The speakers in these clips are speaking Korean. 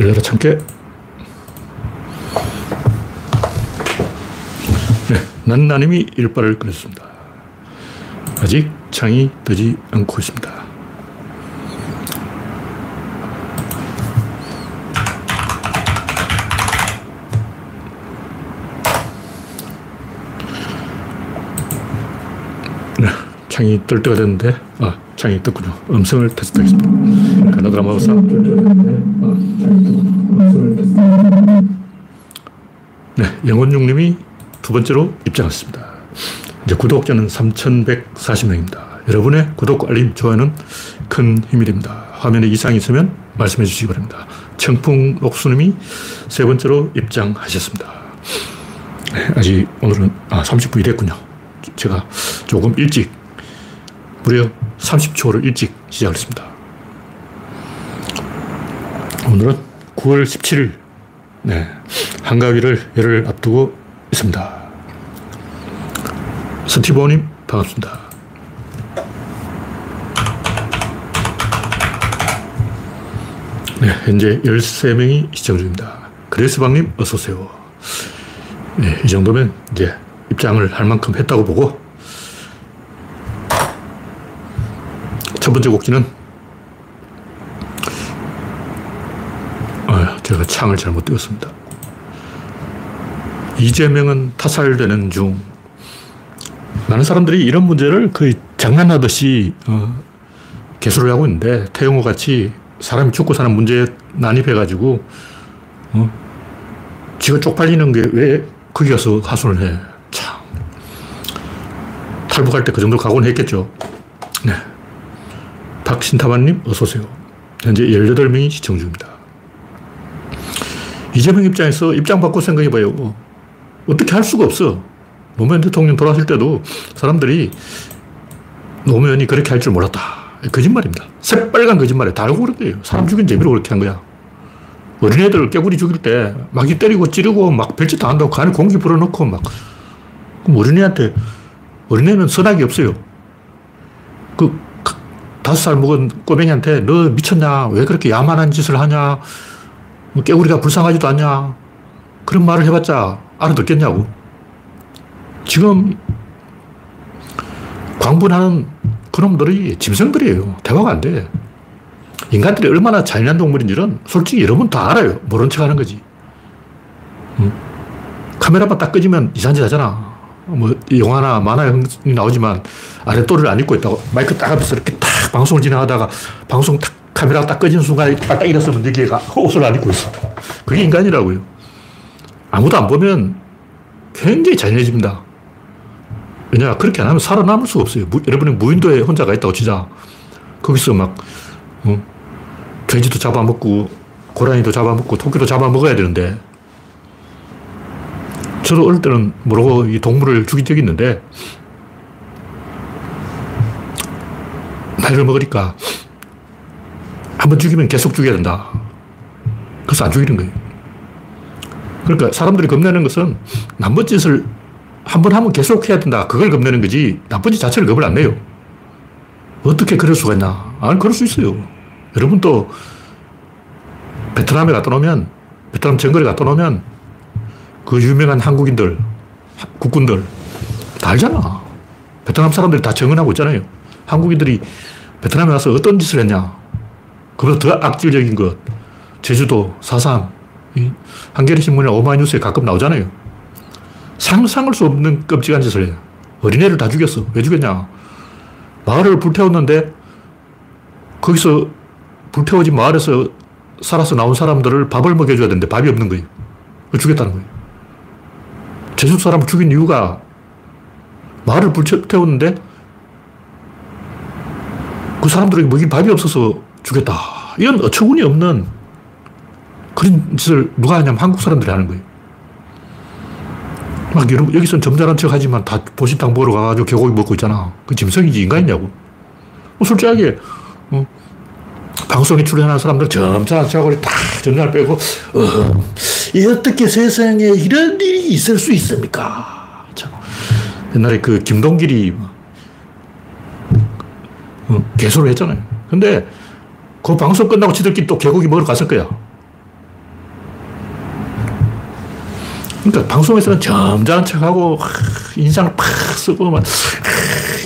열려라 참깨. 네, 난나님이 일발을 끊었습니다. 아직 창이 뜨지 않고 있습니다. 네, 창이 뜰 때가 됐는데, 아, 창이 떴군요. 음성을 테스트하겠습니다. 가나드라 마우사. 네, 영원중님이 두 번째로 입장했습니다. 이제 구독자는 3,140명입니다. 여러분의 구독, 알림, 좋아요는 큰 힘이 됩니다. 화면에 이상이 있으면 말씀해 주시기 바랍니다. 청풍 옥수님이 세 번째로 입장하셨습니다. 네, 아직 오늘은 아, 30분이 됐군요. 제가 조금 일찍 무려 30초를 일찍 시작을 했습니다. 오늘은 9월 17일 네, 한가위를 열흘 앞두고 있습니다. 스티브님 반갑습니다. 네, 현재 13명이 시청 중입니다. 그레스방님 어서오세요. 네, 이 정도면 이제 입장을 할 만큼 했다고 보고 첫 번째 곡지는 아, 제가 창을 잘못 띄웠습니다. 이재명은 타살되는 중 많은 사람들이 이런 문제를 거의 장난하듯이 어, 개수를 하고 있는데 태영호 같이 사람이 죽고 사는 문제에 난입해가지고 어, 지가 쪽팔리는 게 왜 거기 가서 하소연을 해. 참. 탈북할 때 그 정도 각오는 했겠죠. 네. 박신타만님, 어서오세요. 현재 18명이 시청 중입니다. 이재명 입장에서 입장 바꿔 생각해봐요. 어떻게 할 수가 없어. 노무현 대통령 돌아가실 때도 사람들이 노무현이 그렇게 할 줄 몰랐다. 거짓말입니다. 새빨간 거짓말에 다 알고 거예요. 사람 죽인 재미로 그렇게 한 거야. 어린애들 깨구리 죽일 때 막이 때리고 찌르고 막 별짓 다 한다고 간에 공기 불어넣고 막. 그럼 어린애한테, 어린애는 선악이 없어요. 그, 다섯 살 먹은 꼬맹이한테 너 미쳤냐? 왜 그렇게 야만한 짓을 하냐? 뭐 깨구리가 불쌍하지도 않냐? 그런 말을 해봤자 알아듣겠냐고. 지금 광분하는 그놈들이 짐승들이에요. 대화가 안 돼. 인간들이 얼마나 잔인한 동물인지는 솔직히 여러분 다 알아요. 모른 척 하는 거지. 응? 카메라만 딱 끄지면 이상한 짓 하잖아. 뭐, 영화나 만화에 나오지만 아랫도를 안 입고 있다고 마이크 딱 앞에서 이렇게 딱 방송을 진행하다가 방송 딱 카메라가 딱 꺼진 순간에 딱 일어서면 여기가 옷을 안 입고 있어. 그게 인간이라고요. 아무도 안 보면 굉장히 잔인해집니다. 왜냐, 그렇게 안 하면 살아남을 수가 없어요. 무, 여러분이 무인도에 혼자가 있다고 치자. 거기서 막, 어, 돼지도 잡아먹고, 고라니도 잡아먹고, 토끼도 잡아먹어야 되는데, 저도 어릴 때는 모르고 이 동물을 죽인 적이 있는데, 나이를 먹으니까, 한번 죽이면 계속 죽여야 된다. 그래서 안 죽이는 거예요. 그러니까 사람들이 겁내는 것은 나쁜 짓을 한 번 하면 계속 해야 된다. 그걸 겁내는 거지. 나쁜 짓 자체를 겁을 안 내요. 어떻게 그럴 수가 있나? 아니, 그럴 수 있어요. 여러분도 베트남에 갔다 오면, 베트남 정글에 갔다 오면 그 유명한 한국인들, 국군들 다 알잖아. 베트남 사람들이 다 증언하고 있잖아요. 한국인들이 베트남에 와서 어떤 짓을 했냐. 그보다 더 악질적인 것. 제주도, 사상, 한겨레 신문이나 오마이뉴스에 가끔 나오잖아요. 상상할 수 없는 끔찍한 짓을 해요. 어린애를 다 죽였어. 왜 죽였냐? 마을을 불태웠는데 거기서 불태워진 마을에서 살아서 나온 사람들을 밥을 먹여줘야 되는데 밥이 없는 거예요. 죽였다는 거예요. 제주 사람을 죽인 이유가 마을을 불태웠는데 그 사람들에게 먹인 밥이 없어서 죽였다. 이건 어처구니 없는 그런 짓을 누가 하냐면 한국 사람들이 하는 거예요. 막 여러분, 여기서는 점잖은 척 하지만 다 보신탕 보러 가가지고 개고기 먹고 있잖아. 그 짐승이지, 인간이냐고. 뭐 솔직하게, 어, 방송에 출연하는 사람들 점잖은 척하고 다 전날 빼고, 어, 어떻게 세상에 이런 일이 있을 수 있습니까? 참. 옛날에 그 김동길이 어, 개소를 했잖아요. 근데 그 방송 끝나고 지들끼리 또 개고기 먹으러 갔을 거야. 그러니까 방송에서는 점잖은 척하고 인상을 팍 쓰고 막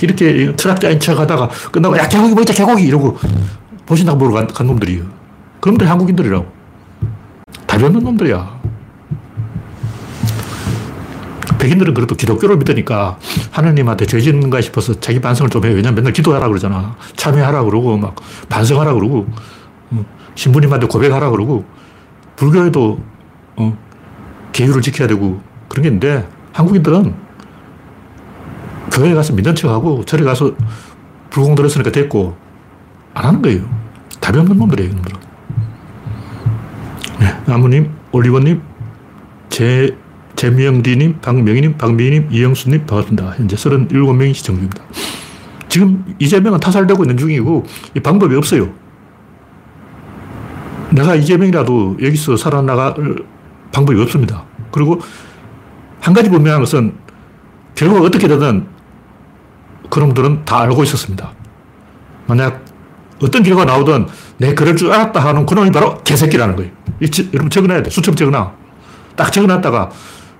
이렇게 철학자인 척하다가 끝나고 야 개고기 먹자 개고기 이러고 보신다고 보러 간, 간 놈들이에요. 그놈들이 한국인들이라고. 다변는 놈들이야. 백인들은 그래도 기독교를 믿으니까 하느님한테 죄 짓는가 싶어서 자기 반성을 좀 해요. 왜냐면 맨날 기도하라 그러잖아. 참여하라 그러고 막 반성하라 그러고 어, 신부님한테 고백하라 그러고 불교에도 어, 계율을 지켜야 되고 그런 게 있는데 한국인들은 교회 가서 믿는 척하고 절에 가서 불공 들었으니까 됐고 안 하는 거예요. 답이 없는 놈들이에요. 네, 나무님, 올리버님, 제, 재명디님, 박명희님, 박미희님, 이영수님 반갑습니다. 현재 37명이 시청 중입니다. 지금 이재명은 타살되고 있는 중이고 이 방법이 없어요. 내가 이재명이라도 여기서 살아나갈 방법이 없습니다. 그리고 한 가지 분명한 것은 결국 어떻게 되든 그놈들은 다 알고 있었습니다. 만약 어떤 결과가 나오든 내 그럴 줄 알았다 하는 그놈이 바로 개새끼라는 거예요. 여러분 적어놔야 돼. 수첩 적어놔. 딱 적어놨다가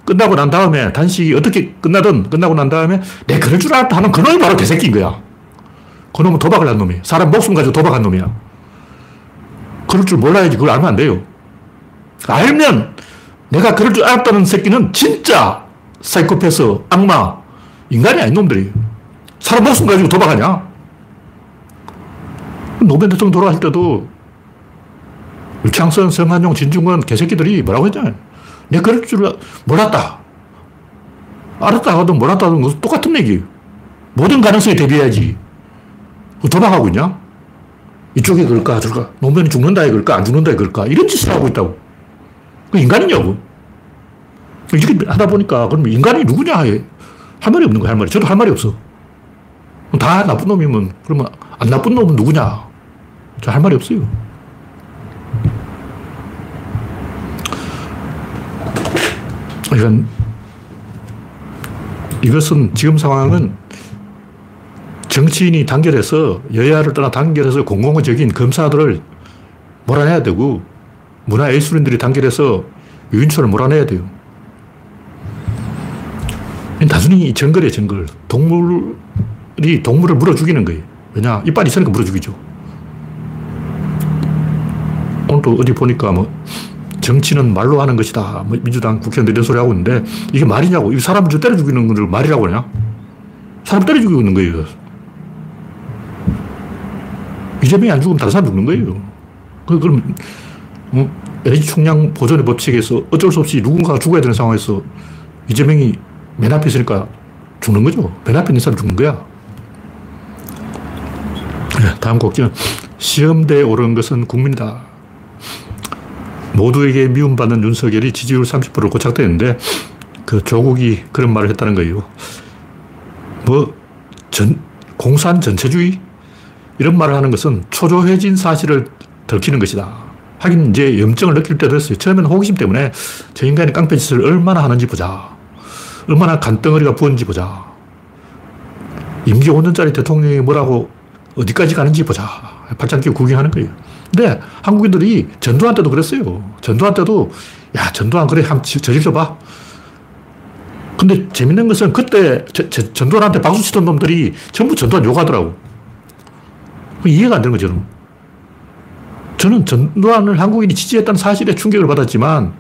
끝나고 난 다음에 단식이 어떻게 끝나든 끝나고 난 다음에 내 그럴 줄 알았다 하는 그놈이 바로 개새끼인 거야. 그놈은 도박을 한 놈이야. 사람 목숨 가지고 도박한 놈이야. 그럴 줄 몰라야지 그걸 알면 안 돼요. 알면 내가 그럴 줄 알았다는 새끼는 진짜 사이코패스, 악마, 인간이 아닌 놈들이 사람 목숨 가지고 도박하냐? 노무현 대통령 돌아가실 때도 유창선, 성한용, 진중권 개새끼들이 뭐라고 했잖아요. 내가 그럴 줄 몰랐다. 알았다 하든 몰랐다 하든 똑같은 얘기예요. 모든 가능성에 대비해야지. 도박하고 있냐? 이쪽에 그럴까, 저럴까? 노무현이 죽는다에 그럴까, 안 죽는다에 그럴까? 이런 짓을 하고 있다고. 그 인간이냐고. 이렇게 하다 보니까, 그럼 인간이 누구냐? 할 말이 없는 거야, 할 말이. 저도 할 말이 없어. 다 나쁜 놈이면, 그러면 안 나쁜 놈은 누구냐? 저 할 말이 없어요. 이건, 이것은 지금 상황은 정치인이 단결해서 여야를 떠나 단결해서 공공적인 검사들을 몰아내야 되고 문화 예술인들이 단결해서 유인촌을 몰아내야 돼요. 단순히 정글이에요, 정글. 동물이 동물을 물어 죽이는 거예요. 왜냐? 이빨 있으니까 물어 죽이죠. 오늘도 어디 보니까 뭐 정치는 말로 하는 것이다. 뭐 민주당 국회의원들 이런 소리 하고 있는데 이게 말이냐고. 이 사람을 때려 죽이는 것을 말이라고 하냐? 사람 때려 죽이고 있는 거예요. 이재명이 안 죽으면 다른 사람 죽는 거예요. 그, 그럼, 어? LG 총량 보존의 법칙에서 어쩔 수 없이 누군가가 죽어야 되는 상황에서 이재명이 맨 앞에 있으니까 죽는 거죠. 맨 앞에 있는 사람 죽는 거야. 네, 다음 곡지는 시험대에 오른 것은 국민이다. 모두에게 미움받는 윤석열이 지지율 30%를 고착되는데 그 조국이 그런 말을 했다는 거예요. 뭐, 전, 공산 전체주의? 이런 말을 하는 것은 초조해진 사실을 들키는 것이다. 하긴 이제 염증을 느낄 때도 했어요. 처음에는 호기심 때문에 저 인간이 깡패 짓을 얼마나 하는지 보자. 얼마나 간덩어리가 부었는지 보자. 임기 5년짜리 대통령이 뭐라고 어디까지 가는지 보자. 발짱 끼고 구경하는 거예요. 근데 한국인들이 전두환 때도 그랬어요. 전두환 때도 야 전두환 그래 한번 저질러 봐. 근데 재밌는 것은 그때 저, 저, 전두환한테 박수 치던 놈들이 전부 전두환 욕하더라고. 이해가 안 되는 거죠. 저는 전두환을 한국인이 지지했다는 사실에 충격을 받았지만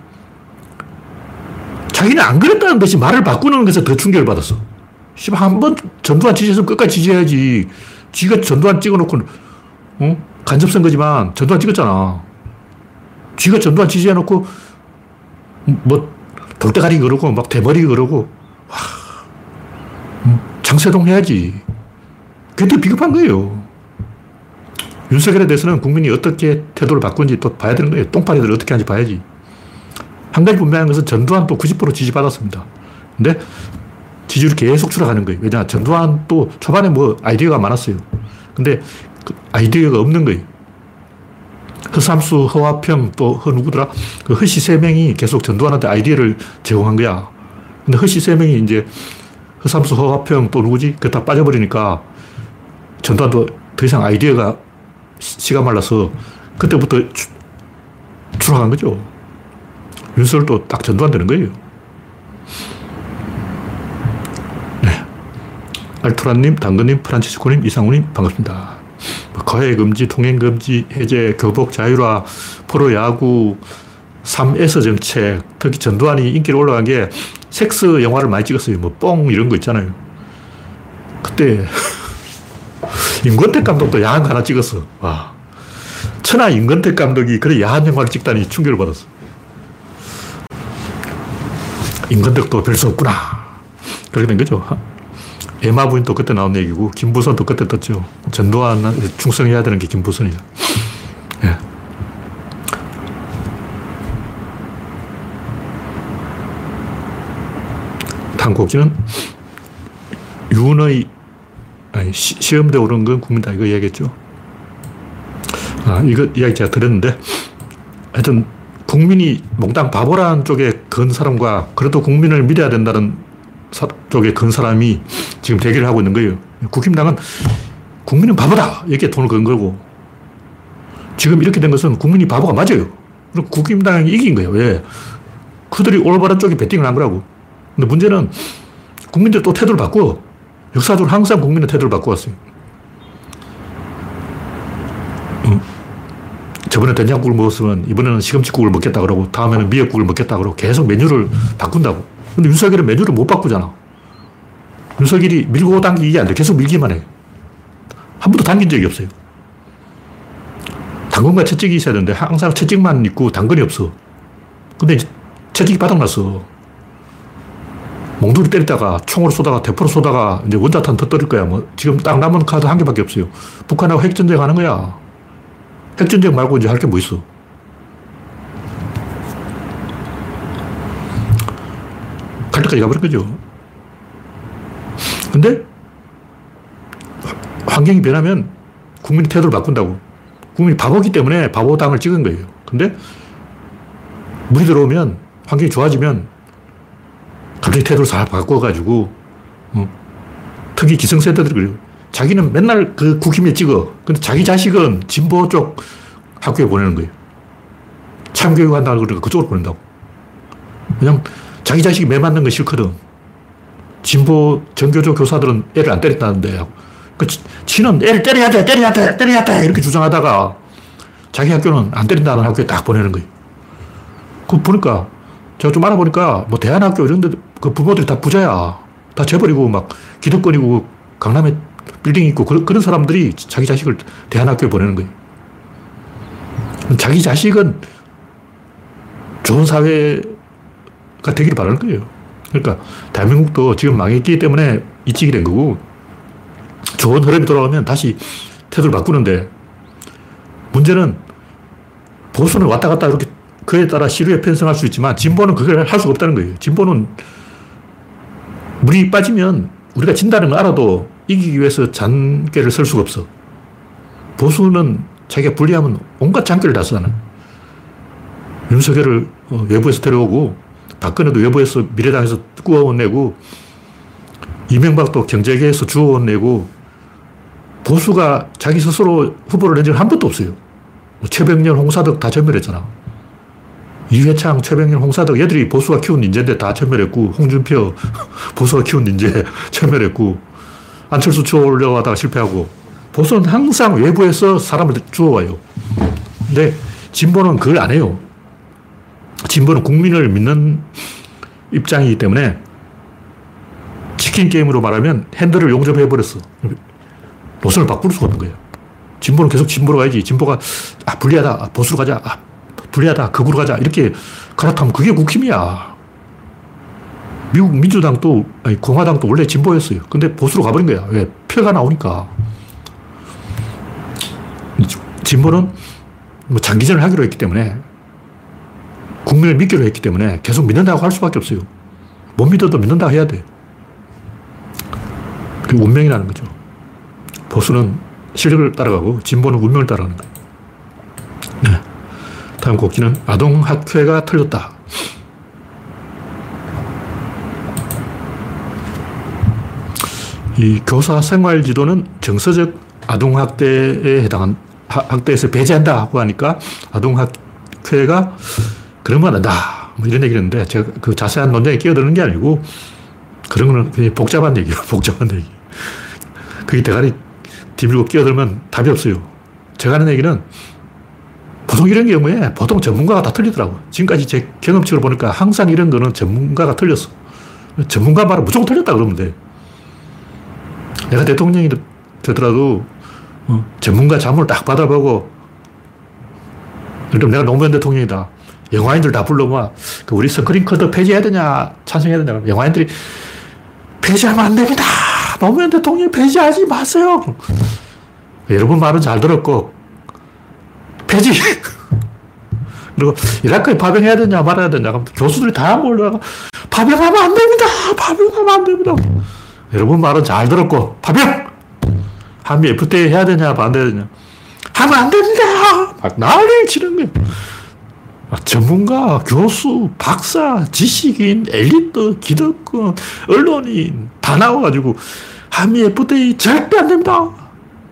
자기는 안 그랬다는 듯이 말을 바꾸는 것에 더 충격을 받았어. 한번 전두환 지지했으면 끝까지 지지해야지. 지가 전두환 찍어놓고, 어? 간접 선 거지만 전두환 찍었잖아. 지가 전두환 지지해놓고, 뭐, 돌대가리 그러고, 막 대머리 그러고, 와, 장세동 해야지. 그게 더 비겁한 거예요. 윤석열에 대해서는 국민이 어떻게 태도를 바꾼지 또 봐야 되는 거예요. 똥파리들 어떻게 하는지 봐야지. 한 가지 분명한 것은 전두환 또90% 지지받았습니다. 근데 지지율이 계속 추락하는 거예요. 왜냐, 전두환 또 초반에 뭐 아이디어가 많았어요. 근데 그 그 아이디어가 없는 거예요. 그 허삼수, 허화평, 또, 허 누구더라? 그 허씨 세 명이 계속 전두환한테 아이디어를 제공한 거야. 근데 허씨 세 명이 이제 허삼수, 허화평, 또 누구지? 그 다 빠져버리니까 전두환도 더 이상 아이디어가 시가 말라서 그때부터 추, 추락한 거죠. 윤석열도 딱 전두환 되는 거예요. 네. 알토란님, 당근님, 프란치스코님, 이상우님, 반갑습니다. 뭐 거해 금지, 통행 금지, 해제, 교복 자율화, 프로 야구, 3S 정책, 특히 전두환이 인기를 올라간 게 섹스 영화를 많이 찍었어요. 뭐 뽕 이런 거 있잖아요. 그때 임권택 감독도 야한 거 하나 찍었어. 와. 천하 임권택 감독이 그래 야한 영화를 찍다니 충격을 받았어. 임권택도 별 수 없구나. 그렇게 된 거죠. 에마 부인도 그때 나온 얘기고, 김부선 도 그때 떴죠. 전두환 충성해야 되는 게 김부선이야. 예. 곡지는 윤의 아니, 시, 험대 오른 건 국민다. 이거 이야기했죠. 아, 이거 이야기 제가 들었는데, 하여튼, 국민이 몽땅 바보라는 쪽에 건 사람과 그래도 국민을 믿어야 된다는 사, 쪽에 건 사람이 지금 대결을 하고 있는 거예요. 국힘당은 국민은 바보다. 이렇게 돈을 건 거고. 지금 이렇게 된 것은 국민이 바보가 맞아요. 그럼 국힘당이 이긴 거예요. 왜? 그들이 올바른 쪽에 배팅을 한 거라고. 근데 문제는 국민들 또 태도를 바꾸어. 역사적으로 항상 국민의 태도를 바꿔왔어요. 음. 저번에 된장국을 먹었으면 이번에는 시금치국을 먹겠다 그러고 다음에는 미역국을 먹겠다 그러고 계속 메뉴를 바꾼다고. 근데 윤석열은 메뉴를 못 바꾸잖아. 윤석열이 밀고 당기기 안 돼. 계속 밀기만 해. 한 번도 당긴 적이 없어요. 당근과 채찍이 있어야 되는데 항상 채찍만 있고 당근이 없어. 근데 채찍이 바닥났어. 몽둥이 때리다가 총으로 쏘다가 대포로 쏘다가 이제 원자탄 터뜨릴 거야. 뭐 지금 딱 남은 카드 한 개밖에 없어요. 북한하고 핵전쟁 하는 거야. 핵전쟁 말고 이제 할 게 뭐 있어. 갈 때까지 가버린 거죠. 근데 환경이 변하면 국민의 태도를 바꾼다고. 국민이 바보기 때문에 바보당을 찍은 거예요. 근데 물이 들어오면 환경이 좋아지면 갑자기 태도를 잘 바꿔가지고, 어, 특히 기성세대들이 그래요. 자기는 맨날 그 국힘에 찍어. 근데 자기 자식은 진보 쪽 학교에 보내는 거예요. 참교육 한다고 그러니까 그쪽으로 보낸다고. 왜냐면 자기 자식이 매 맞는 거 싫거든. 진보 전교조 교사들은 애를 안 때렸다는데. 그 지는 애를 때려야 돼, 때려야 돼, 때려야 돼. 이렇게 주장하다가 자기 학교는 안 때린다는 학교에 딱 보내는 거예요. 그 보니까 제가 좀 알아보니까 뭐 대안학교 이런 데 그 부모들이 다 부자야. 다 재버리고 막 기득권이고 강남에 빌딩 있고 그런, 그런 사람들이 자기 자식을 대안학교에 보내는 거예요. 자기 자식은 좋은 사회가 되기를 바라는 거예요. 그러니까 대한민국도 지금 망했기 때문에 이직이 된 거고 좋은 흐름이 돌아오면 다시 태도를 바꾸는데 문제는 보수는 왔다 갔다 이렇게 그에 따라 시류에 편성할 수 있지만 진보는 그걸 할 수가 없다는 거예요. 진보는 물이 빠지면 우리가 진다는 걸 알아도 이기기 위해서 잔꾀를 쓸 수가 없어. 보수는 자기가 불리하면 온갖 잔꾀를 다 쓰잖아. 윤석열을 어, 외부에서 데려오고 박근혜도 외부에서 미래당에서 꾸어내고 이명박도 경제계에서 주워내고 보수가 자기 스스로 후보를 낸 적은 한 번도 없어요. 뭐 최병렬, 홍사덕 다 전멸했잖아. 이회창, 최병일, 홍사덕 얘들이 보수가 키운 인재인데 다 천멸했고 홍준표 보수가 키운 인재 천멸했고 안철수 주워오려고 하다가 실패하고 보수는 항상 외부에서 사람을 주워와요. 근데 진보는 그걸 안 해요. 진보는 국민을 믿는 입장이기 때문에 치킨 게임으로 말하면 핸들을 용접해버렸어. 노선을 바꿀 수가 없는 거예요. 진보는 계속 진보로 가야지. 진보가, 아, 불리하다. 아, 보수로 가자. 아, 불리하다. 극으로 가자. 이렇게 갈아타면 그게 국힘이야. 미국 민주당도, 아니, 공화당도 원래 진보였어요. 근데 보수로 가버린 거야. 왜? 표가 나오니까. 진보는 뭐 장기전을 하기로 했기 때문에 국민을 믿기로 했기 때문에 계속 믿는다고 할 수밖에 없어요. 못 믿어도 믿는다고 해야 돼. 그게 운명이라는 거죠. 보수는 실력을 따라가고 진보는 운명을 따라가는 거예요. 네. 다음 곡지는 아동학회가 틀렸다. 이 교사 생활 지도는 정서적 아동학대에 해당한 학대에서 배제한다 하고 하니까 아동학회가 그러면 안다. 뭐 이런 얘기를 했는데 제가 그 자세한 논쟁에 끼어드는 게 아니고 그런 거는 복잡한 얘기예요. 복잡한 얘기. 그게 대가리 뒤밀고 끼어들면 답이 없어요. 제가 하는 얘기는 보통 이런 경우에 보통 전문가가 다 틀리더라고. 지금까지 제 경험치를 보니까 항상 이런 거는 전문가가 틀렸어. 전문가 말은 무조건 틀렸다 그러면 돼. 내가 대통령이 되더라도 어, 전문가 자문을 딱 받아보고 그럼 내가 노무현 대통령이다. 영화인들 다 불러모아 그 우리 스크린 쿼터 폐지해야 되냐 찬성해야 되냐 영화인들이 폐지하면 안 됩니다. 노무현 대통령 폐지하지 마세요. 여러분 말은 잘 들었고 폐지 그리고 이라크에 파병해야 되냐 말아야 되냐 교수들이 다 몰려가 파병하면 안 됩니다. 파병하면 안 됩니다. 여러분 말은 잘 들었고 파병 한미 FTA 해야 되냐 반대해야 되냐 하면 안 됩니다. 막 난리 치는 거예요. 전문가, 교수, 박사, 지식인, 엘리트, 기득권, 언론인 다 나와가지고 한미 FTA 절대 안 됩니다.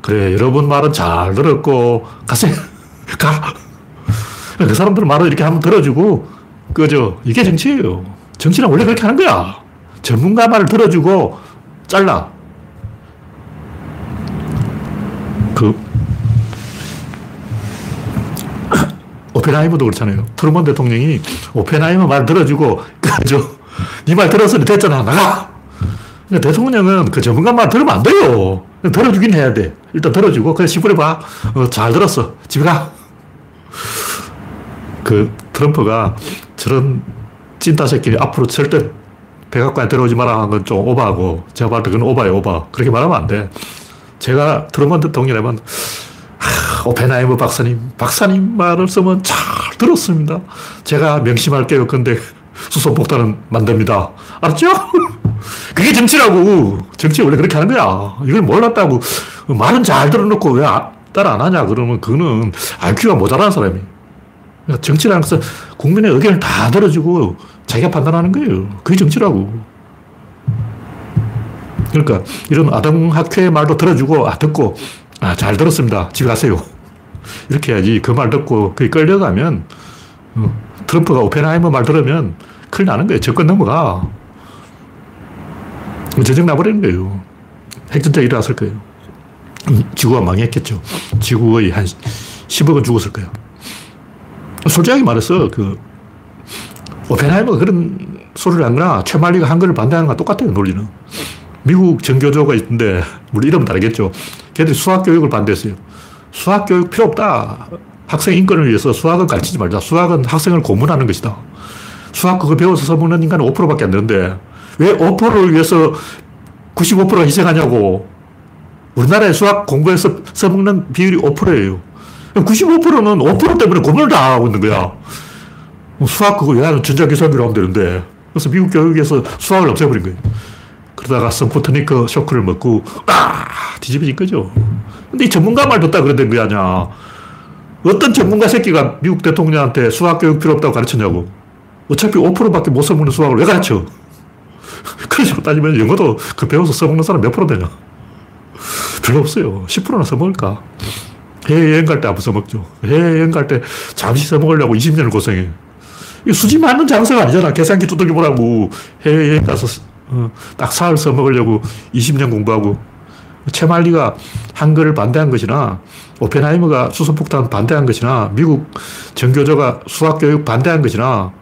그래, 여러분 말은 잘 들었고, 가세요. 가. 그 사람들 말을 이렇게 한번 들어주고, 그죠. 이게 정치예요. 정치는 원래 그렇게 하는 거야. 전문가 말을 들어주고, 잘라. 오펜하이머도 그렇잖아요. 트루먼 대통령이 오펜하이머 말 들어주고, 그죠. 니말 들었으니 됐잖아. 나가! 그러니까 대통령은 그 전문가 말 들으면 안 돼요. 들어주긴 해야 돼. 일단 들어주고, 그래, 씨부려 봐. 어, 잘 들었어. 집에 가. 그 트럼프가 저런 찐따 새끼 앞으로 절대 백악관에 들어오지 마라 하는 건좀 오바하고, 제가 봤을 때 그건 오바예요, 오바. 그렇게 말하면 안 돼. 제가 트럼프 대통령이라면 오펜하이머 박사님, 박사님 말을 쓰면 잘 들었습니다. 제가 명심할게요. 근데 수소폭탄은 만듭니다. 알았죠? 그게 정치라고. 정치 원래 그렇게 하는 거야. 이걸 몰랐다고. 말은 잘 들어놓고 왜 따라 안 하냐? 그러면 그거는 IQ가 모자라는 사람이. 그러니까 정치라는 것은 국민의 의견을 다 들어주고 자기가 판단하는 거예요. 그게 정치라고. 그러니까 이런 아동학회 말도 들어주고, 아, 듣고, 아, 잘 들었습니다. 집에 가세요. 이렇게 해야지. 그 말 듣고 그게 끌려가면 어, 트럼프가 오펜하이머 말 들으면 큰일 나는 거예요. 정권 넘어가. 전쟁 나버리는 거예요. 핵전쟁 일어났을 거예요. 음, 지구가 망했겠죠. 지구의 한 10억은 죽었을 거예요. 솔직하게 말해서 그 오펜하이머가 그런 소리를 한 거나 최말리가 한글을 반대하는 거랑 똑같아요, 논리는. 미국 정교조가 있는데, 물론 이름 다르겠죠. 걔들이 수학 교육을 반대했어요. 수학 교육 필요 없다. 학생 인권을 위해서 수학은 가르치지 말자. 수학은 학생을 고문하는 것이다. 수학 그거 배워서 써먹는 인간은 5%밖에 안 되는데 왜 5%를 위해서 95%가 희생하냐고. 우리나라에 수학 공부해서 써먹는 비율이 5%예요. 95%는 5% 때문에 고문을 다 하고 있는 거야. 수학 그거 왜 하는 전자기술이라고 하면 되는데. 그래서 미국 교육에서 수학을 없애버린 거예요. 그러다가 스푸트니크 쇼크를 먹고, 아! 뒤집어진 거죠. 근데 이 전문가 말 듣다 그런된 거 아니야. 어떤 전문가 새끼가 미국 대통령한테 수학 교육 필요 없다고 가르쳤냐고. 어차피 5%밖에 못 써먹는 수학을 왜 가르쳐? 그런 식으로 따지면 영어도 그 배워서 써먹는 사람 몇 프로 되냐? 별로 없어요. 10%나 써먹을까? 해외여행 갈 때 안 써먹죠. 해외여행 갈 때 잠시 써먹으려고 20년을 고생해. 이 수지 맞는 장소가 아니잖아. 계산기 두들겨 보라고. 해외여행 가서 어, 딱 사흘 써먹으려고 20년 공부하고. 채말리가 한글을 반대한 것이나 오펜하이머가 수소폭탄 반대한 것이나 미국 정교조가 수학교육 반대한 것이나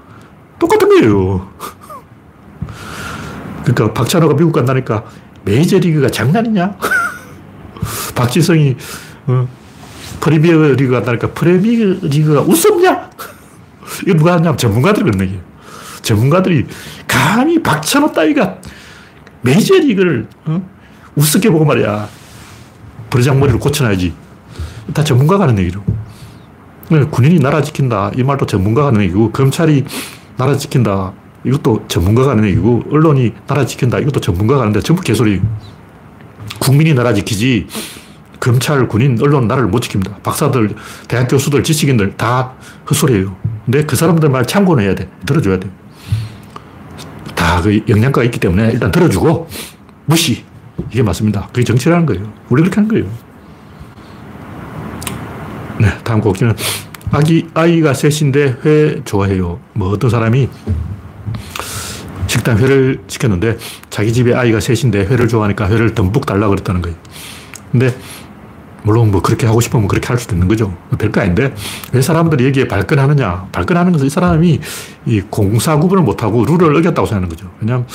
똑같은 거예요. 그러니까 박찬호가 미국 간다니까 메이저리그가 장난이냐? 박지성이 어, 프리미어 리그 간다니까 프리미어 리그가 우습냐? 이거 누가 하냐? 전문가들이 그런 얘기예요. 전문가들이 감히 박찬호 따위가 메이저리그를 어? 우습게 보고 말이야. 버르장머리를 고쳐놔야지. 다 전문가가 하는 얘기로. 군인이 나라 지킨다. 이 말도 전문가가 하는 얘기고, 검찰이 나라 지킨다. 이것도 전문가가 하는 얘기고, 언론이 나라 지킨다. 이것도 전문가가 하는데 전부 개소리. 국민이 나라 지키지, 검찰, 군인, 언론 나라를 못 지킵니다. 박사들, 대학 교수들, 지식인들 다 헛소리예요. 근데 그 사람들 말 참고는 해야 돼. 들어줘야 돼. 다 그 영양가가 있기 때문에 일단 들어주고, 무시. 이게 맞습니다. 그게 정치라는 거예요. 우리 그렇게 하는 거예요. 네, 다음 곡기는 아기, 아이가 셋인데 회 좋아해요. 뭐 어떤 사람이 식당 회를 시켰는데 자기 집에 아이가 셋인데 회를 좋아하니까 회를 듬뿍 달라 그랬다는 거예요. 근데 물론 뭐 그렇게 하고 싶으면 그렇게 할 수도 있는 거죠. 별거 아닌데 왜 사람들이 여기에 발끈하느냐. 발끈하는 것은 이 사람이 이 공사 구분을 못하고 룰을 어겼다고 생각하는 거죠. 왜냐하면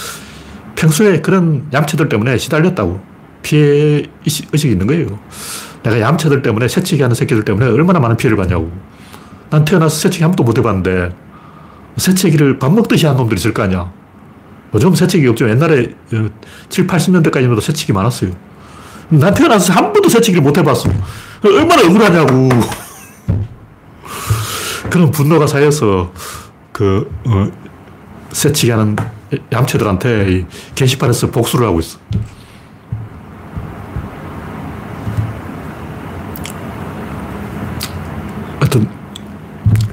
평소에 그런 얌체들 때문에 시달렸다고 피해 의식이 있는 거예요. 내가 얌체들 때문에 새치기 하는 새끼들 때문에 얼마나 많은 피해를 받냐고. 난 태어나서 새치기 한 번도 못 해봤는데 새치기를 밥 먹듯이 한 놈들이 있을 거 아니야. 요즘 새치기 없죠. 옛날에 7, 80년대까지만 해도 새치기 많았어요. 난 태어나서 한 번도 새치기를 못 해봤어. 얼마나 억울하냐고. 그런 분노가 쌓여서 그, 어, 새치기 하는 얌체들한테 게시판에서 복수를 하고 있어. 하여튼,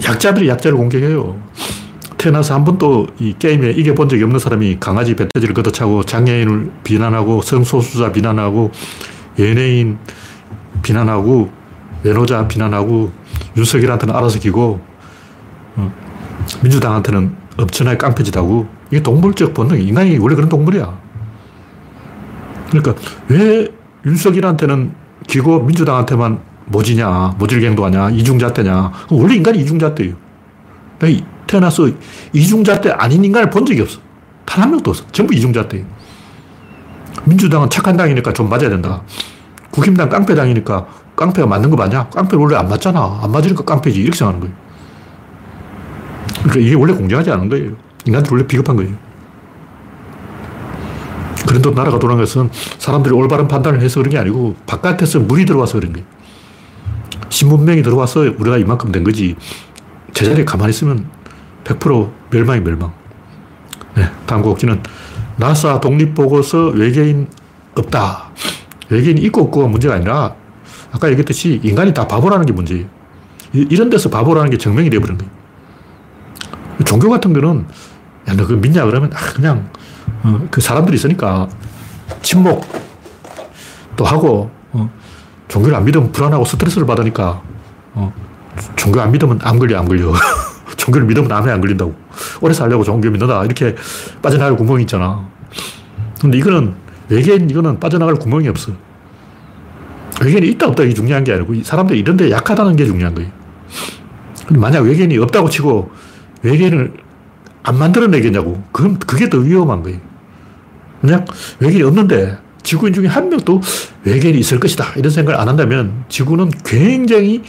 약자들이 약자를 공격해요. 태어나서 한 번도 이 게임에 이겨본 적이 없는 사람이 강아지 배터지를 걷어차고 장애인을 비난하고 성소수자 비난하고 연예인 비난하고 외노자 비난하고 윤석열한테는 알아서 기고 어, 민주당한테는 엄청나게 깡패짓하고 이게 동물적 본능, 인간이 원래 그런 동물이야. 그러니까 왜 윤석열한테는 기고 민주당한테만 모지냐, 모질갱도하냐, 이중잣대냐. 원래 인간이 이중잣대예요. 태어나서 이중잣대 아닌 인간을 본 적이 없어. 단 한 명도 없어. 전부 이중잣대. 민주당은 착한 당이니까 좀 맞아야 된다. 국힘당 깡패 당이니까 깡패가 맞는 거 맞냐? 깡패 원래 안 맞잖아. 안 맞으니까 깡패지. 이렇게 생각하는 거예요. 그러니까 이게 원래 공정하지 않은 거예요. 인간들 원래 비겁한 거예요. 그런데 나라가 돌아간 것은 사람들이 올바른 판단을 해서 그런 게 아니고 바깥에서 물이 들어와서 그런 거예요. 신문명이 들어와서 우리가 이만큼 된 거지. 제자리에 가만히 있으면 100% 멸망이 멸망. 네, 다음 곡지는 나사 독립보고서 외계인 없다. 외계인이 있고 없고가 문제가 아니라 아까 얘기했듯이 인간이 다 바보라는 게 문제예요. 이런 데서 바보라는 게 증명이 되어버린 거예요. 종교 같은 거는 야, 너 그 믿냐? 그러면 아, 그냥 어, 그 사람들이 있으니까 침묵 또 하고 어, 종교를 안 믿으면 불안하고 스트레스를 받으니까 어, 종교 안 믿으면 암 걸려, 암 걸려. 종교를 믿으면 암에 안 걸린다고. 오래 살려고 종교 믿는다. 이렇게 빠져나갈 구멍이 있잖아. 근데 이거는 외계인 이거는 빠져나갈 구멍이 없어. 외계인이 있다 없다 이게 중요한 게 아니고 사람들이 이런 데 약하다는 게 중요한 거예요. 만약 외계인이 없다고 치고 외계인을 안 만들어내겠냐고. 그건 그게 더 위험한 거예요. 만약 외계인이 없는데 지구인 중에 한 명도 외계인이 있을 것이다. 이런 생각을 안 한다면 지구는 굉장히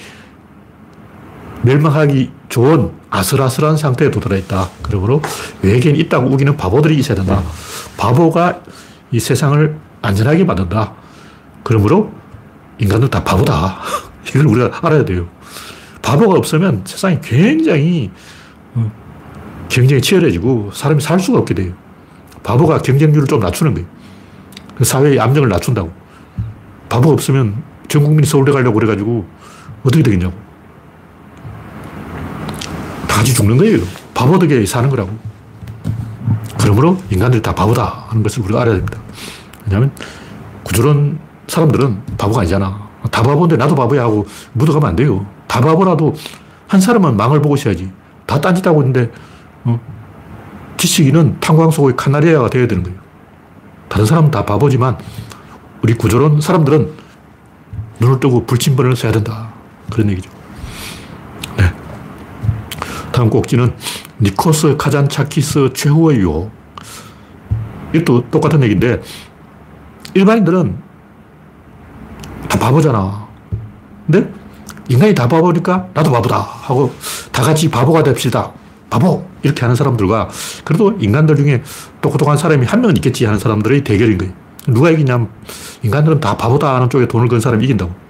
멸망하기 좋은 아슬아슬한 상태에 도달해 있다. 그러므로 외계인이 있다고 우기는 바보들이 있어야 된다. 바보가 이 세상을 안전하게 만든다. 그러므로 인간도 다 바보다. 이걸 우리가 알아야 돼요. 바보가 없으면 세상이 굉장히 어, 경쟁이 치열해지고 사람이 살 수가 없게 돼요. 바보가 경쟁률을 좀 낮추는 거예요. 그 사회의 압력을 낮춘다고. 바보가 없으면 전 국민이 서울대 가려고 그래가지고 어떻게 되겠냐고. 다 같이 죽는 거예요. 바보 덕에 사는 거라고. 그러므로 인간들이 다 바보다 하는 것을 우리가 알아야 됩니다. 왜냐하면 구조론 사람들은 바보가 아니잖아. 다 바보인데 나도 바보야 하고 묻어가면 안 돼요. 다 바보라도 한 사람은 망을 보고 있어야지. 다 딴짓하고 있는데 어? 지식인은 탄광 속의 카나리아가 되어야 되는 거예요. 다른 사람은 다 바보지만 우리 구조론 사람들은 눈을 뜨고 불침번을 써야 된다. 그런 얘기죠. 네. 다음 꼭지는 니코스 카잔차키스 최후의 유혹. 이것도 똑같은 얘기인데 일반인들은 다 바보잖아. 근데 인간이 다 바보니까 나도 바보다 하고 다 같이 바보가 됩시다. 바보! 이렇게 하는 사람들과 그래도 인간들 중에 똑똑한 사람이 한 명은 있겠지 하는 사람들의 대결인 거예요. 누가 이기냐면 인간들은 다 바보다 하는 쪽에 돈을 건 사람이 이긴다고.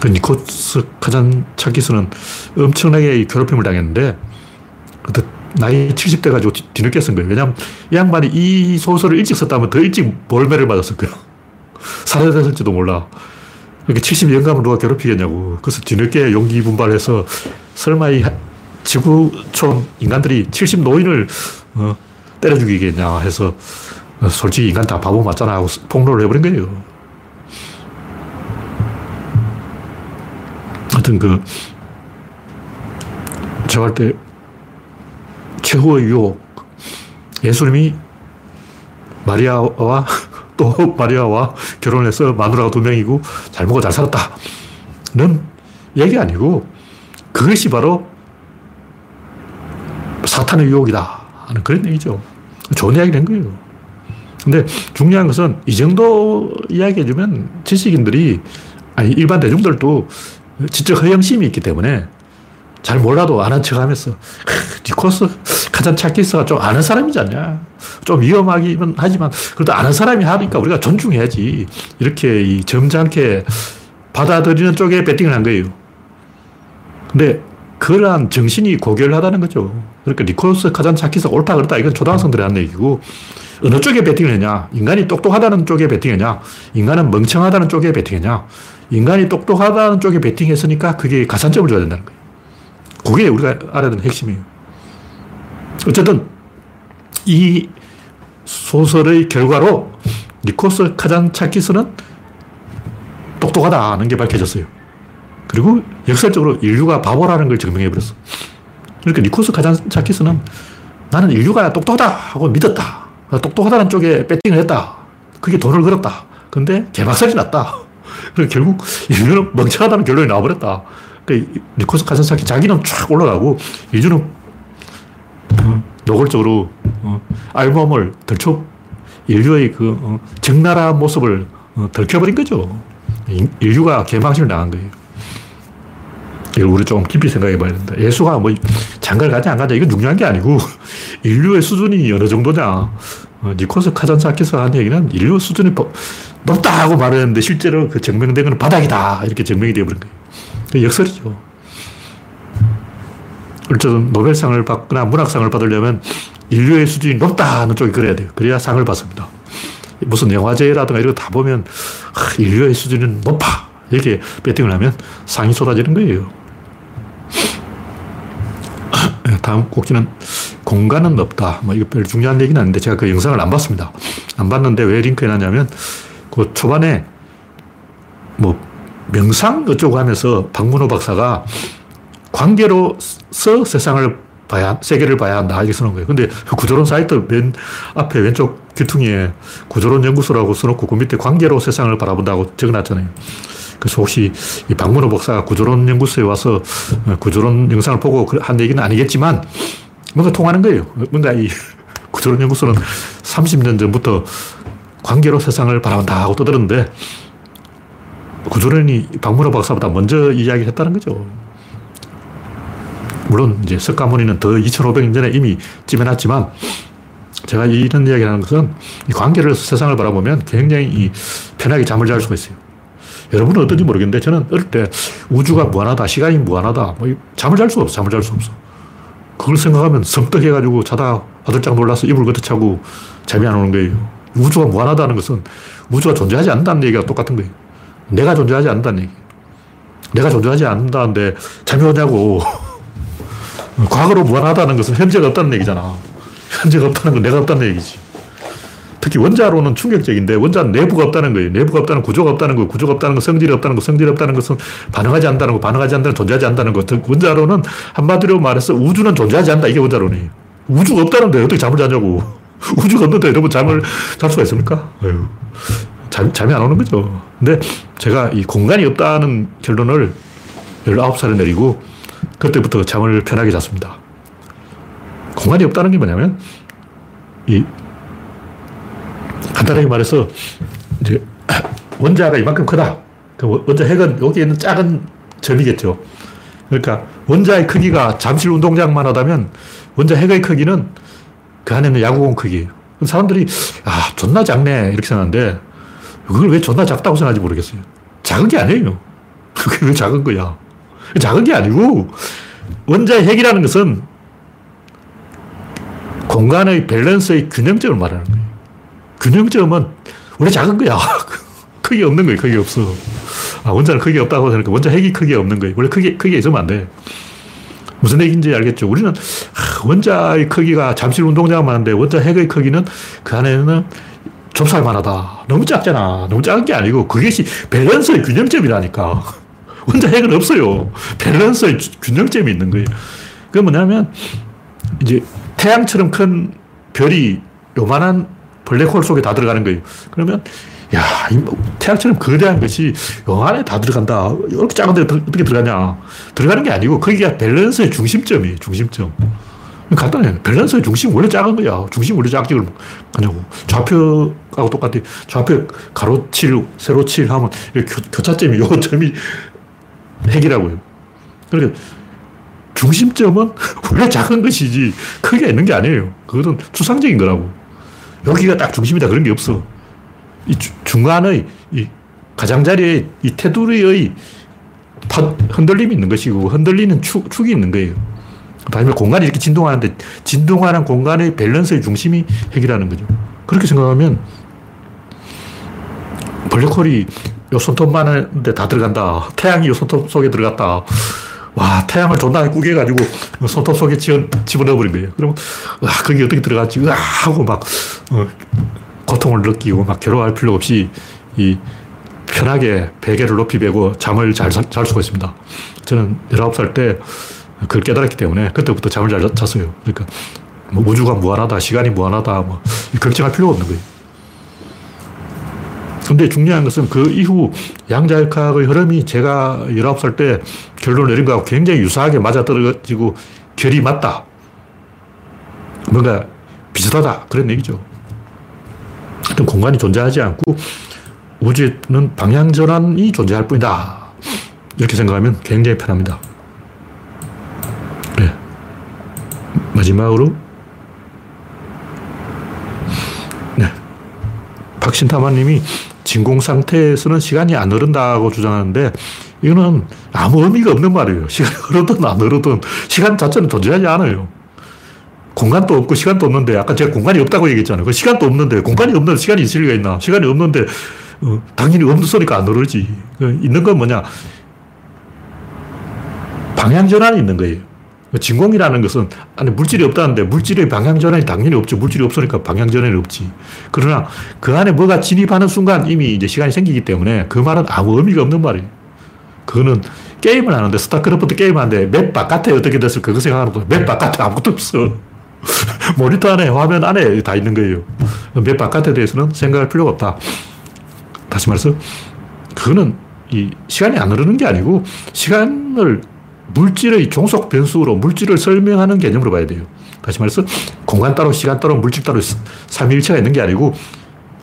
그 니코스 카잔차키스는 엄청나게 괴롭힘을 당했는데 그때 나이 70대 가지고 뒤 늦게 쓴 거예요. 왜냐하면 이 양반이 이 소설을 일찍 썼다면 더 일찍 몰매를 맞았을 거예요. 살해됐을지도 몰라. 그러니까 70 영감을 누가 괴롭히겠냐고. 그래서 뒤늦게 용기 분발해서 설마 이 지구촌 인간들이 70 노인을 어, 때려 죽이겠냐 해서 어, 솔직히 인간 다 바보 맞잖아 하고 폭로를 해버린 거예요. 하여튼 그, 제가 할 때 최고의 유혹. 예수님이 마리아와 또 마리아와 결혼해서 마누라가 두 명이고 잘 먹고 잘 살았다 는 얘기 아니고 그것이 바로 사탄의 유혹이다 하는 그런 얘기죠. 좋은 이야기를 한 거예요. 근데 중요한 것은 이 정도 이야기 해주면 지식인들이, 아니, 일반 대중들도 지적 허영심이 있기 때문에 잘 몰라도 아는 척 하면서, 니코스 카잔 차키스가 좀 아는 사람이지 않냐. 좀 위험하기는 하지만, 그래도 아는 사람이 하니까 우리가 존중해야지. 이렇게 이 점잖게 받아들이는 쪽에 배팅을 한 거예요. 근데 그러한 정신이 고결하다는 거죠. 그러니까 니코스 카잔 차키스가 옳다 그렇다 이건 초등학생들이 하는 얘기고 어느 쪽에 배팅을 했냐? 인간이 똑똑하다는 쪽에 배팅했냐? 인간은 멍청하다는 쪽에 배팅했냐? 인간이 똑똑하다는 쪽에 배팅했으니까 그게 가산점을 줘야 된다는 거예요. 그게 우리가 알아야 되는 핵심이에요. 어쨌든 이 소설의 결과로 니코스 카잔차키스는 똑똑하다는 게 밝혀졌어요. 그리고 역설적으로 인류가 바보라는 걸 증명해버렸어. 그러니까 니코스 카잔차키스는 나는 인류가 똑똑하다 하고 믿었다. 똑똑하다는 쪽에 배팅을 했다. 그게 돈을 걸었다. 근데 개박살이 났다. 그래서 결국 인류는 멍청하다는 결론이 나와버렸다. 그 니코스 카잔차키 자기는 쫙 올라가고 인류는 어, 노골적으로 어, 알몸을 들춰 인류의 그 어, 적나라한 모습을 들켜버린 거죠. 인류가 개망신을 당한 거예요. 이걸 우리 좀 깊이 생각해 봐야 된다. 예수가 뭐 장가를 가지 안 가냐 이건 중요한 게 아니고 인류의 수준이 어느 정도냐. 어, 니코스 카잔사키스가 한 얘기는 인류 수준이 높다 하고 말했는데 실제로 그 증명된 건 바닥이다. 이렇게 증명이 되어버린 거예요. 그 역설이죠. 어쨌든 노벨상을 받거나 문학상을 받으려면 인류의 수준이 높다 하는 쪽이 그래야 돼요. 그래야 상을 받습니다. 무슨 영화제라든가 이런 거 다 보면 인류의 수준은 높아. 이렇게 배팅을 하면 상이 쏟아지는 거예요. 다음 꼭지는 공간은 없다. 뭐 이거 별 중요한 얘기는 아닌데 제가 그 영상을 안 봤습니다. 안 봤는데 왜 링크해 놨냐면 그 초반에 뭐 명상 어쩌고 하면서 박문호 박사가 관계로서 세상을 봐야, 세계를 봐야 한다. 이렇게 써놓은 거예요. 근데 구조론 사이트 맨 앞에 왼쪽 귀퉁이에 구조론 연구소라고 써놓고 그 밑에 관계로 세상을 바라본다고 적어놨잖아요. 그래서 혹시 이 박문호 박사가 구조론 연구소에 와서 구조론 영상을 보고 그한 얘기는 아니겠지만 뭔가 통하는 거예요. 뭔가 이 구조론 연구소는 30년 전부터 관계로 세상을 바라본다 하고 떠들었는데 구조론이 박문호 박사보다 먼저 이야기를 했다는 거죠. 물론 이제 석가모니는 더 2500년 전에 이미 찜해놨지만 제가 이런 이야기를 하는 것은 이 관계를 세상을 바라보면 굉장히 편하게 잠을 잘 수가 있어요. 여러분은 어떤지 모르겠는데 저는 어릴 때 우주가 무한하다, 시간이 무한하다, 뭐 잠을 잘 수가 없어, 잠을 잘 수 없어. 그걸 생각하면 성떡해가지고 자다 화들짝 놀라서 이불 걷어차고 잠이 안 오는 거예요. 우주가 무한하다는 것은 우주가 존재하지 않는다는 얘기가 똑같은 거예요. 내가 존재하지 않는다는 얘기. 내가 존재하지 않는다는데 잠이 오냐고. 과거로 무한하다는 것은 현재가 없다는 얘기잖아. 현재가 없다는 건 내가 없다는 얘기지. 특히 원자로는 충격적인데 원자는 내부가 없다는 거예요. 내부가 없다는 구조가 없다는 거, 구조가 없다는 거, 성질이 없다는 거, 성질이 없다는 것은 반응하지 않는다는 거, 반응하지 않는다는 존재하지 않는다는 거. 원자로는 한마디로 말해서 우주는 존재하지 않는다. 이게 원자론이에요. 우주가 없다는데 어떻게 잠을 자냐고. 우주가 없는데 여러분 잠을 잘 수가 있습니까? 어휴. 잠, 잠이 안 오는 거죠. 근데 제가 이 공간이 없다는 결론을 19살에 내리고 그때부터 잠을 편하게 잤습니다. 공간이 없다는 게 뭐냐면, 이, 간단하게 말해서, 이제, 원자가 이만큼 크다. 그 원자 핵은 여기 있는 작은 점이겠죠. 그러니까 원자의 크기가 잠실 운동장만 하다면 원자 핵의 크기는 그 안에 있는 야구공 크기예요. 사람들이, 아, 존나 작네. 이렇게 생각하는데, 그걸 왜 존나 작다고 생각하지 모르겠어요. 작은 게 아니에요. 그게 왜 작은 거야. 작은 게 아니고 원자의 핵이라는 것은 공간의 밸런스의 균형점을 말하는 거예요. 균형점은 원래 작은 거야. 크기 없는 거예요. 크기 없어. 아, 원자는 크기 없다고 하니까 원자 핵이 크기 없는 거예요. 원래 크기, 크기 있으면 안 돼. 무슨 얘기인지 알겠죠? 우리는 원자의 크기가 잠실 운동장만 한데 원자 핵의 크기는 그 안에는 좁쌀만 하다. 너무 작잖아. 너무 작은 게 아니고 그것이 밸런스의 균형점이라니까. 원자핵은 없어요. 밸런스의 균형점이 있는 거예요. 그게 뭐냐면, 이제 태양처럼 큰 별이 요만한 블랙홀 속에 다 들어가는 거예요. 그러면 야, 뭐 태양처럼 거대한 것이 요 안에 다 들어간다. 이렇게 작은 데 어떻게 들어가냐. 들어가는 게 아니고 거기가 밸런스의 중심점이에요. 중심점. 간단해. 밸런스의 중심 원래 작은 거야. 중심 원래 작지. 그럼 가냐고. 좌표하고 똑같아. 좌표 가로 7, 세로 7 하면 교, 차점이 요 점이 핵이라고요. 그러니까 중심점은 원래 작은 것이지 크게 있는 게 아니에요. 그것은 추상적인 거라고. 여기가 딱 중심이다 그런 게 없어. 이 중간의 이 가장자리에 이 테두리의 흔들림이 있는 것이고 흔들리는 축, 축이 있는 거예요. 다시 공간이 이렇게 진동하는데 진동하는 공간의 밸런스의 중심이 핵이라는 거죠. 그렇게 생각하면 블랙홀이 요 손톱만한데 다 들어간다. 태양이 요 손톱 속에 들어갔다. 와, 태양을 존나 꾸겨가지고 손톱 속에 집어넣어버린 거예요. 그러면, 와, 거기 어떻게 들어갔지? 으아! 하고 막, 어, 고통을 느끼고 막 괴로워할 필요 없이 이 편하게 베개를 높이 베고 잠을 잘잘 수가 있습니다. 저는 19살 때 그걸 깨달았기 때문에 그때부터 잠을 잘 잤어요. 그러니까 뭐 우주가 무한하다, 시간이 무한하다, 뭐 걱정할 필요가 없는 거예요. 근데 중요한 것은 그 이후 양자역학의 흐름이 제가 19살 때 결론을 내린 거하고 굉장히 유사하게 맞아떨어지고 결이 맞다. 뭔가 비슷하다. 그런 얘기죠. 어떤 공간이 존재하지 않고 우주에는 방향전환이 존재할 뿐이다. 이렇게 생각하면 굉장히 편합니다. 네. 마지막으로 네. 박신타마님이 진공 상태에서는 시간이 안 흐른다고 주장하는데 이거는 아무 의미가 없는 말이에요. 시간이 흐르든 안 흐르든 시간 자체는 존재하지 않아요. 공간도 없고 시간도 없는데 아까 제가 공간이 없다고 얘기했잖아요. 그 시간도 없는데 공간이 없는데 시간이 있을 리가 있나? 시간이 없는데 어, 당연히 없는 소리가 안 흐르지. 그 있는 건 뭐냐? 방향 전환이 있는 거예요. 진공이라는 것은 아니 물질이 없다는데 물질의 방향 전환이 당연히 없죠. 물질이 없으니까 방향 전환이 없지. 그러나 그 안에 뭐가 진입하는 순간 이미 이제 시간이 생기기 때문에 그 말은 아무 의미가 없는 말이에요. 그거는 게임을 하는데 스타크래프트 게임 하는데 맵 바깥에 어떻게 됐을까 그 생각하는 거예요. 맵 바깥에 아무것도 없어. 모니터 안에 화면 안에 다 있는 거예요. 맵 바깥에 대해서는 생각할 필요가 없다. 다시 말해서 그거는 이 시간이 안 흐르는 게 아니고 시간을 물질의 종속 변수로 물질을 설명하는 개념으로 봐야 돼요. 다시 말해서 공간 따로 시간 따로 물질 따로 삼일체가 있는 게 아니고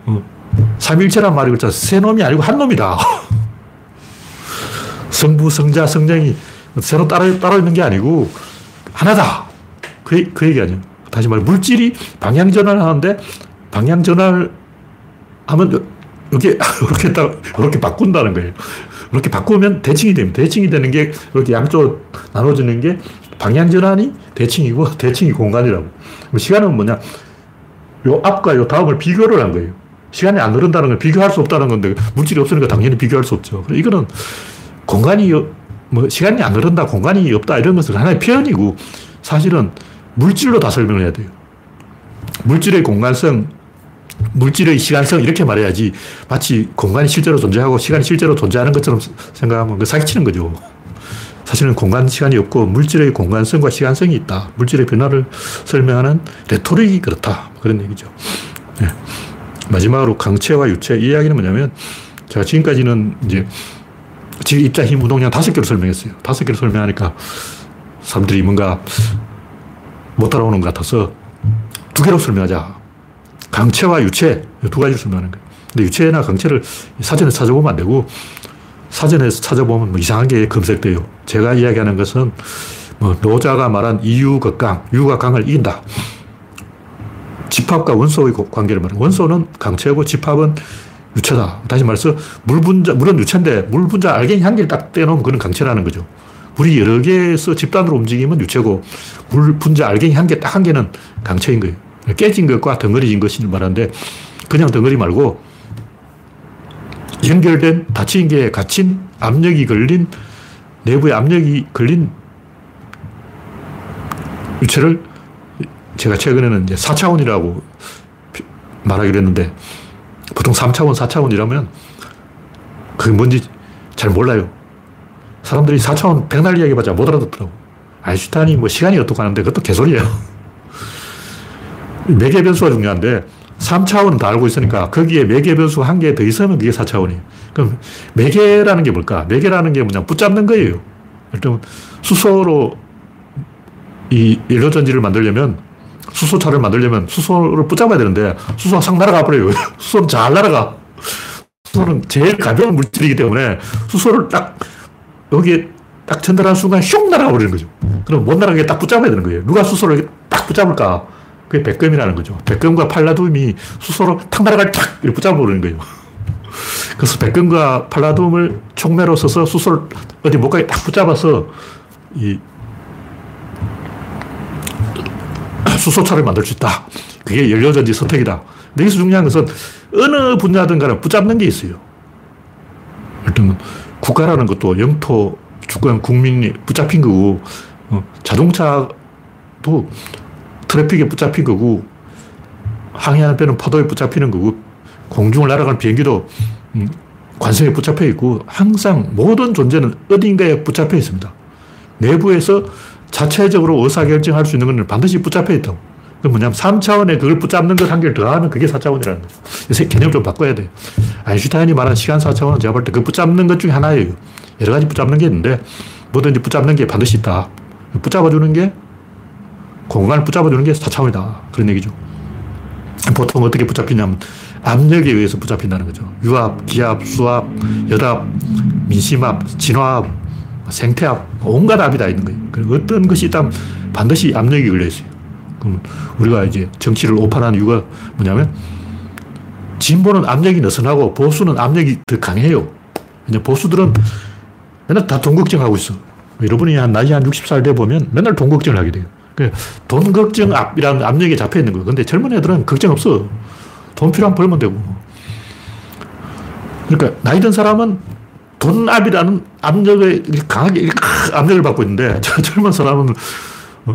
어, 삼일체란 말이 그렇잖아. 세 놈이 아니고 한 놈이다. 성부, 성자, 성령이 세로 따로, 따로 있는 게 아니고 하나다. 그, 그 얘기 아니에요. 다시 말해 물질이 방향 전환을 하는데 방향 전환을 하면 이렇게 이렇게 딱 이렇게 바꾼다는 거예요. 이렇게 바꾸면 대칭이 됩니다. 대칭이 되는 게 이렇게 양쪽으로 나눠지는 게 방향 전환이 대칭이고 대칭이 공간이라고. 시간은 뭐냐? 요 앞과 요 다음을 비교를 한 거예요. 시간이 안 흐른다는 걸 비교할 수 없다는 건데 물질이 없으니까 당연히 비교할 수 없죠. 이거는 공간이 뭐 시간이 안 흐른다, 공간이 없다 이런 것은 하나의 표현이고 사실은 물질로 다 설명을 해야 돼요. 물질의 공간성, 물질의 시간성 이렇게 말해야지 마치 공간이 실제로 존재하고 시간이 실제로 존재하는 것처럼 생각하면 그 사기치는 거죠. 사실은 공간, 시간이 없고 물질의 공간성과 시간성이 있다. 물질의 변화를 설명하는 레토릭이 그렇다. 그런 얘기죠. 네. 마지막으로 강체와 유체. 이 이야기는 뭐냐면 제가 지금까지는 이제 질, 입자, 힘, 운동량 다섯 개로 설명했어요. 다섯 개로 설명하니까 사람들이 뭔가 못 따라오는 것 같아서 두 개로 설명하자. 강체와 유체 두 가지를 설명하는 거예요. 근데 유체나 강체를 사전에 찾아보면 안 되고 사전에서 찾아보면 뭐 이상한 게 검색돼요. 제가 이야기하는 것은 뭐 노자가 말한 이유 극강, 유가 강을 이긴다. 집합과 원소의 관계를 말해 원소는 강체고 집합은 유체다. 다시 말해서 물 분자, 물은 유체인데 물 분자 알갱이 한 개를 딱 떼놓으면 그건 강체라는 거죠. 물이 여러 개에서 집단으로 움직이면 유체고 물 분자 알갱이 한 개 딱 한 개는 강체인 거예요. 깨진 것과 덩어리진 것을 말하는데 그냥 덩어리 말고 연결된 닫힌 게 갇힌 압력이 걸린 내부에 압력이 걸린 유체를 제가 최근에는 이제 4차원이라고 말하기로 했는데 보통 3차원, 4차원이라면 그게 뭔지 잘 몰라요. 사람들이 4차원 백날 이야기해봤자 못 알아듣더라고. 아인슈타인이 뭐 시간이 어떻고 하는데 그것도 개소리예요. 매개 변수가 중요한데 3차원은 다 알고 있으니까 거기에 매개 변수가 한개 더 있으면 그게 4차원이에요. 그럼 매개라는 게 뭘까? 매개라는 게 뭐냐? 붙잡는 거예요. 일단 수소로 이 연료전지를 만들려면 수소차를 만들려면 수소를 붙잡아야 되는데 수소가 상 날아가 버려요. 수소는 잘 날아가. 수소는 제일 가벼운 물질이기 때문에 수소를 딱 여기에 딱 전달한 순간 슝 날아가 버리는 거죠. 그럼 못 날아가게 딱 붙잡아야 되는 거예요. 누가 수소를 딱 붙잡을까? 그게 백금이라는 거죠. 백금과 팔라듐이 수소로 탁 날아갈 탁 이렇게 붙잡아 버리는 거예요. 그래서 백금과 팔라듐을 촉매로 써서 수소를 어디 못 가게 딱 붙잡아서 이 수소차를 만들 수 있다. 그게 연료전지 선택이다. 여기서 중요한 것은 어느 분야든 간에 붙잡는 게 있어요. 일단 국가라는 것도 영토, 주권, 국민이 붙잡힌 거고, 어, 자동차도 트래픽에 붙잡힌 거고, 항해하는 배는 파도에 붙잡히는 거고, 공중을 날아가는 비행기도 음, 관성에 붙잡혀 있고, 항상 모든 존재는 어딘가에 붙잡혀 있습니다. 내부에서 자체적으로 의사결정할 수 있는 건 반드시 붙잡혀 있다고. 그 뭐냐면 3차원에 그걸 붙잡는 것 한 개를 더하면 그게 4차원이라는 거죠. 개념을 좀 바꿔야 돼요. 아인슈타인이 말한 시간 4차원은 제가 볼 때 그 붙잡는 것 중에 하나예요. 여러 가지 붙잡는 게 있는데 뭐든지 붙잡는 게 반드시 있다. 붙잡아주는 게 공간을 붙잡아주는 게 4차원이다. 그런 얘기죠. 보통 어떻게 붙잡히냐면 압력에 의해서 붙잡힌다는 거죠. 유압, 기압, 수압, 열압, 민심압, 진화압, 생태압, 온갖 압이 다 있는 거예요. 어떤 것이 있다면 반드시 압력이 걸려 있어요. 그럼 우리가 이제 정치를 오판하는 이유가 뭐냐면 진보는 압력이 느슨하고 보수는 압력이 더 강해요. 이제 보수들은 맨날 다 돈 걱정하고 있어. 여러분이 한 나이 한 60살 돼 보면 맨날 돈 걱정을 하게 돼요. 돈 걱정 압이라는 압력에 잡혀 있는 거예요. 근데 젊은 애들은 걱정 없어. 돈 필요하면 벌면 되고. 그러니까 나이 든 사람은 돈 압이라는 압력에 강하게 압력을 받고 있는데 젊은 사람은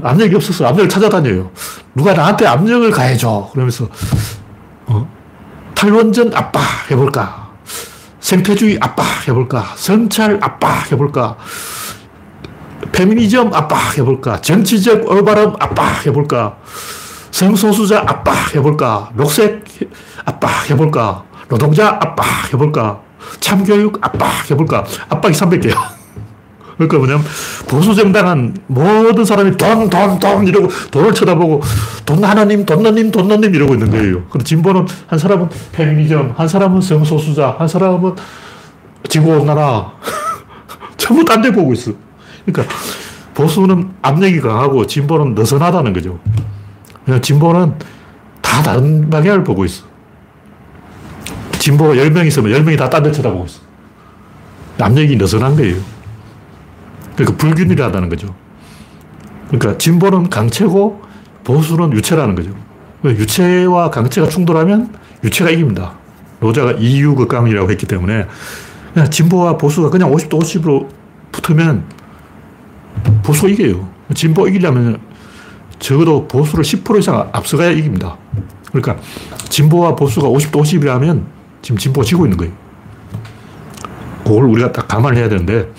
압력이 없어서 압력을 찾아다녀요. 누가 나한테 압력을 가해줘. 그러면서 어, 탈원전 압박 해볼까? 생태주의 압박 해볼까? 성찰 압박 해볼까? 페미니즘 압박 해볼까? 정치적 올바름 압박 해볼까? 성소수자 압박 해볼까? 녹색 압박 해볼까? 노동자 압박 해볼까? 참교육 압박 해볼까? 압박이 300개야. 그러니까 뭐냐면 보수 정당은 모든 사람이 돈, 돈, 돈 이러고 돈을 쳐다보고 돈 하나님, 돈 너님, 돈 너님 이러고 있는 거예요. 그리고 진보는 한 사람은 페미니즘, 한 사람은 성소수자, 한 사람은 지구온난화. 전부 딴 데 보고 있어. 그러니까 보수는 압력이 강하고 진보는 느슨하다는 거죠. 진보는 다 다른 방향을 보고 있어. 진보가 10명 있으면 10명이 다 딴 데 쳐다보고 있어. 압력이 느슨한 거예요. 그러니까 불균이라는 거죠. 그러니까 진보는 강체고 보수는 유체라는 거죠. 유체와 강체가 충돌하면 유체가 이깁니다. 노자가 이유극강이라고 했기 때문에 진보와 보수가 그냥 50대 50으로 붙으면 보수가 이겨요. 진보 이기려면 적어도 보수를 10% 이상 앞서가야 이깁니다. 그러니까 진보와 보수가 50대 50이라면 지금 진보가 지고 있는 거예요. 그걸 우리가 딱 감안을 해야 되는데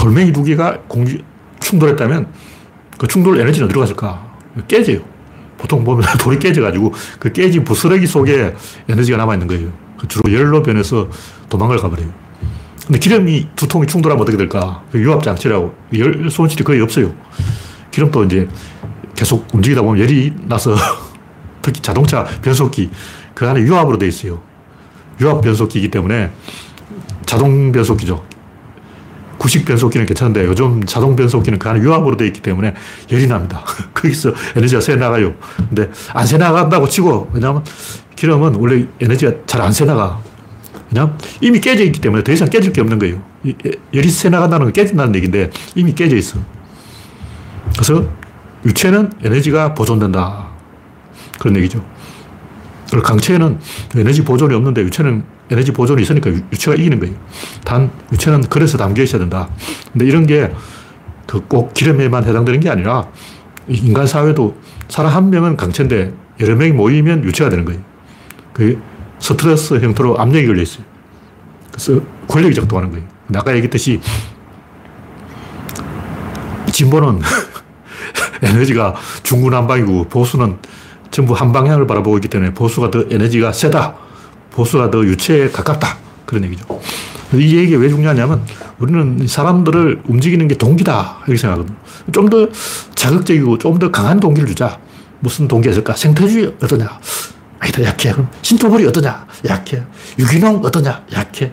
돌멩이 두 개가 공주, 충돌했다면 그 충돌 에너지는 어디로 갔을까? 깨져요. 보통 보면 돌이 깨져가지고 그 깨진 부스러기 속에 에너지가 남아있는 거예요. 그 주로 열로 변해서 도망을 가버려요. 근데 기름이 두 통이 충돌하면 어떻게 될까? 그 유압장치라고. 열 손실이 거의 없어요. 기름도 이제 계속 움직이다 보면 열이 나서 특히 자동차 변속기 그 안에 유압으로 되어 있어요. 유압 변속기이기 때문에 자동 변속기죠. 구식 변속기는 괜찮은데 요즘 자동 변속기는 그 안에 유압으로 되어 있기 때문에 열이 납니다. 거기서 에너지가 새 나가요. 근데 안 새 나간다고 치고, 왜냐하면 기름은 원래 에너지가 잘 안 새 나가. 왜냐하면 이미 깨져 있기 때문에 더 이상 깨질 게 없는 거예요. 열이 새 나간다는 건 깨진다는 얘기인데 이미 깨져 있어. 그래서 유체는 에너지가 보존된다. 그런 얘기죠. 그리고 강체는 에너지 보존이 없는데 유체는 에너지 보존이 있으니까 유체가 이기는 거예요. 단, 유체는 그래서 담겨 있어야 된다. 근데 이런 게 그 꼭 기름에만 해당되는 게 아니라 인간 사회도 사람 한 명은 강체인데 여러 명이 모이면 유체가 되는 거예요. 그 스트레스 형태로 압력이 걸려 있어요. 그래서 권력이 작동하는 거예요. 아까 얘기했듯이 진보는 에너지가 중구난방이고 보수는 전부 한 방향을 바라보고 있기 때문에 보수가 더 에너지가 세다. 보수가 더 유체에 가깝다. 그런 얘기죠. 이 얘기가 왜 중요하냐면 우리는 사람들을 움직이는 게 동기다. 이렇게 생각하거든요. 좀 더 자극적이고 좀 더 강한 동기를 주자. 무슨 동기가 있을까? 생태주의 어떠냐? 아니다, 약해. 그럼 신토불이 어떠냐? 약해. 유기농 어떠냐? 약해.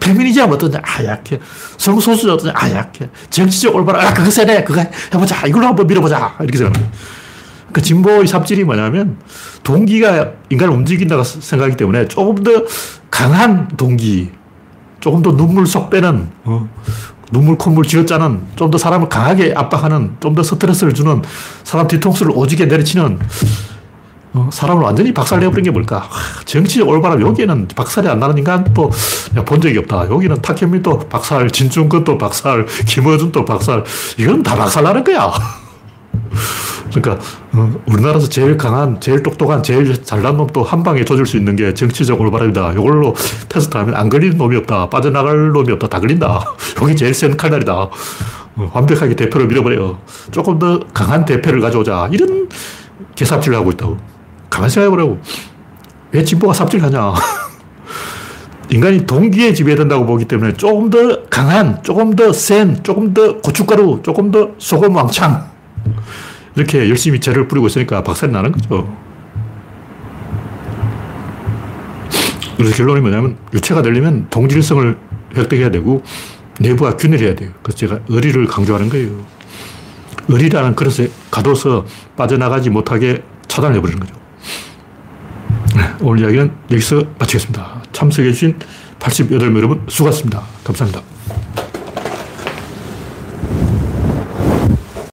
페미니즘 어떠냐? 아, 약해. 성소수 어떠냐? 아, 약해. 정치적 올바라. 아, 그거 세네. 그거 해보자. 이걸로 한번 밀어보자. 이렇게 생각합니다. 그 진보의 삽질이 뭐냐면 동기가 인간을 움직인다고 생각하기 때문에 조금 더 강한 동기, 조금 더 눈물 쏙 빼는, 어, 눈물, 콧물 쥐어짜는, 좀 더 사람을 강하게 압박하는, 좀 더 스트레스를 주는, 사람 뒤통수를 오지게 내리치는, 어, 사람을 완전히 박살내버린 게 뭘까? 하, 정치적 올바람, 여기에는 박살이 안 나는 인간 또 본 적이 없다. 여기는 탁현민도 박살, 진중권도 박살, 김어준도 박살, 이건 다 박살 나는 거야. 그러니까 어, 우리나라에서 제일 강한, 제일 똑똑한, 제일 잘난 놈도 한 방에 조질 수 있는 게 정치적 올바람이다. 이걸로 테스트하면 안 걸리는 놈이 없다. 빠져나갈 놈이 없다. 다 걸린다. 여기 제일 센 칼날이다. 어, 완벽하게 대표를 밀어버려. 조금 더 강한 대표를 가져오자. 이런 개삽질을 하고 있다고. 가만히 생각해보라고. 왜 진보가 삽질하냐. 인간이 동기에 지배된다고 보기 때문에 조금 더 강한, 조금 더 센, 조금 더 고춧가루, 조금 더 소금 왕창. 이렇게 열심히 죄를 뿌리고 있으니까 박살이 나는 거죠. 그래서 결론이 뭐냐면 유체가 되려면 동질성을 획득해야 되고 내부가 균일해야 돼요. 그래서 제가 의리를 강조하는 거예요. 의리라는 그릇에 가둬서 빠져나가지 못하게 차단해 버리는 거죠. 네, 오늘 이야기는 여기서 마치겠습니다. 참석해주신 88명 여러분 수고하셨습니다. 감사합니다.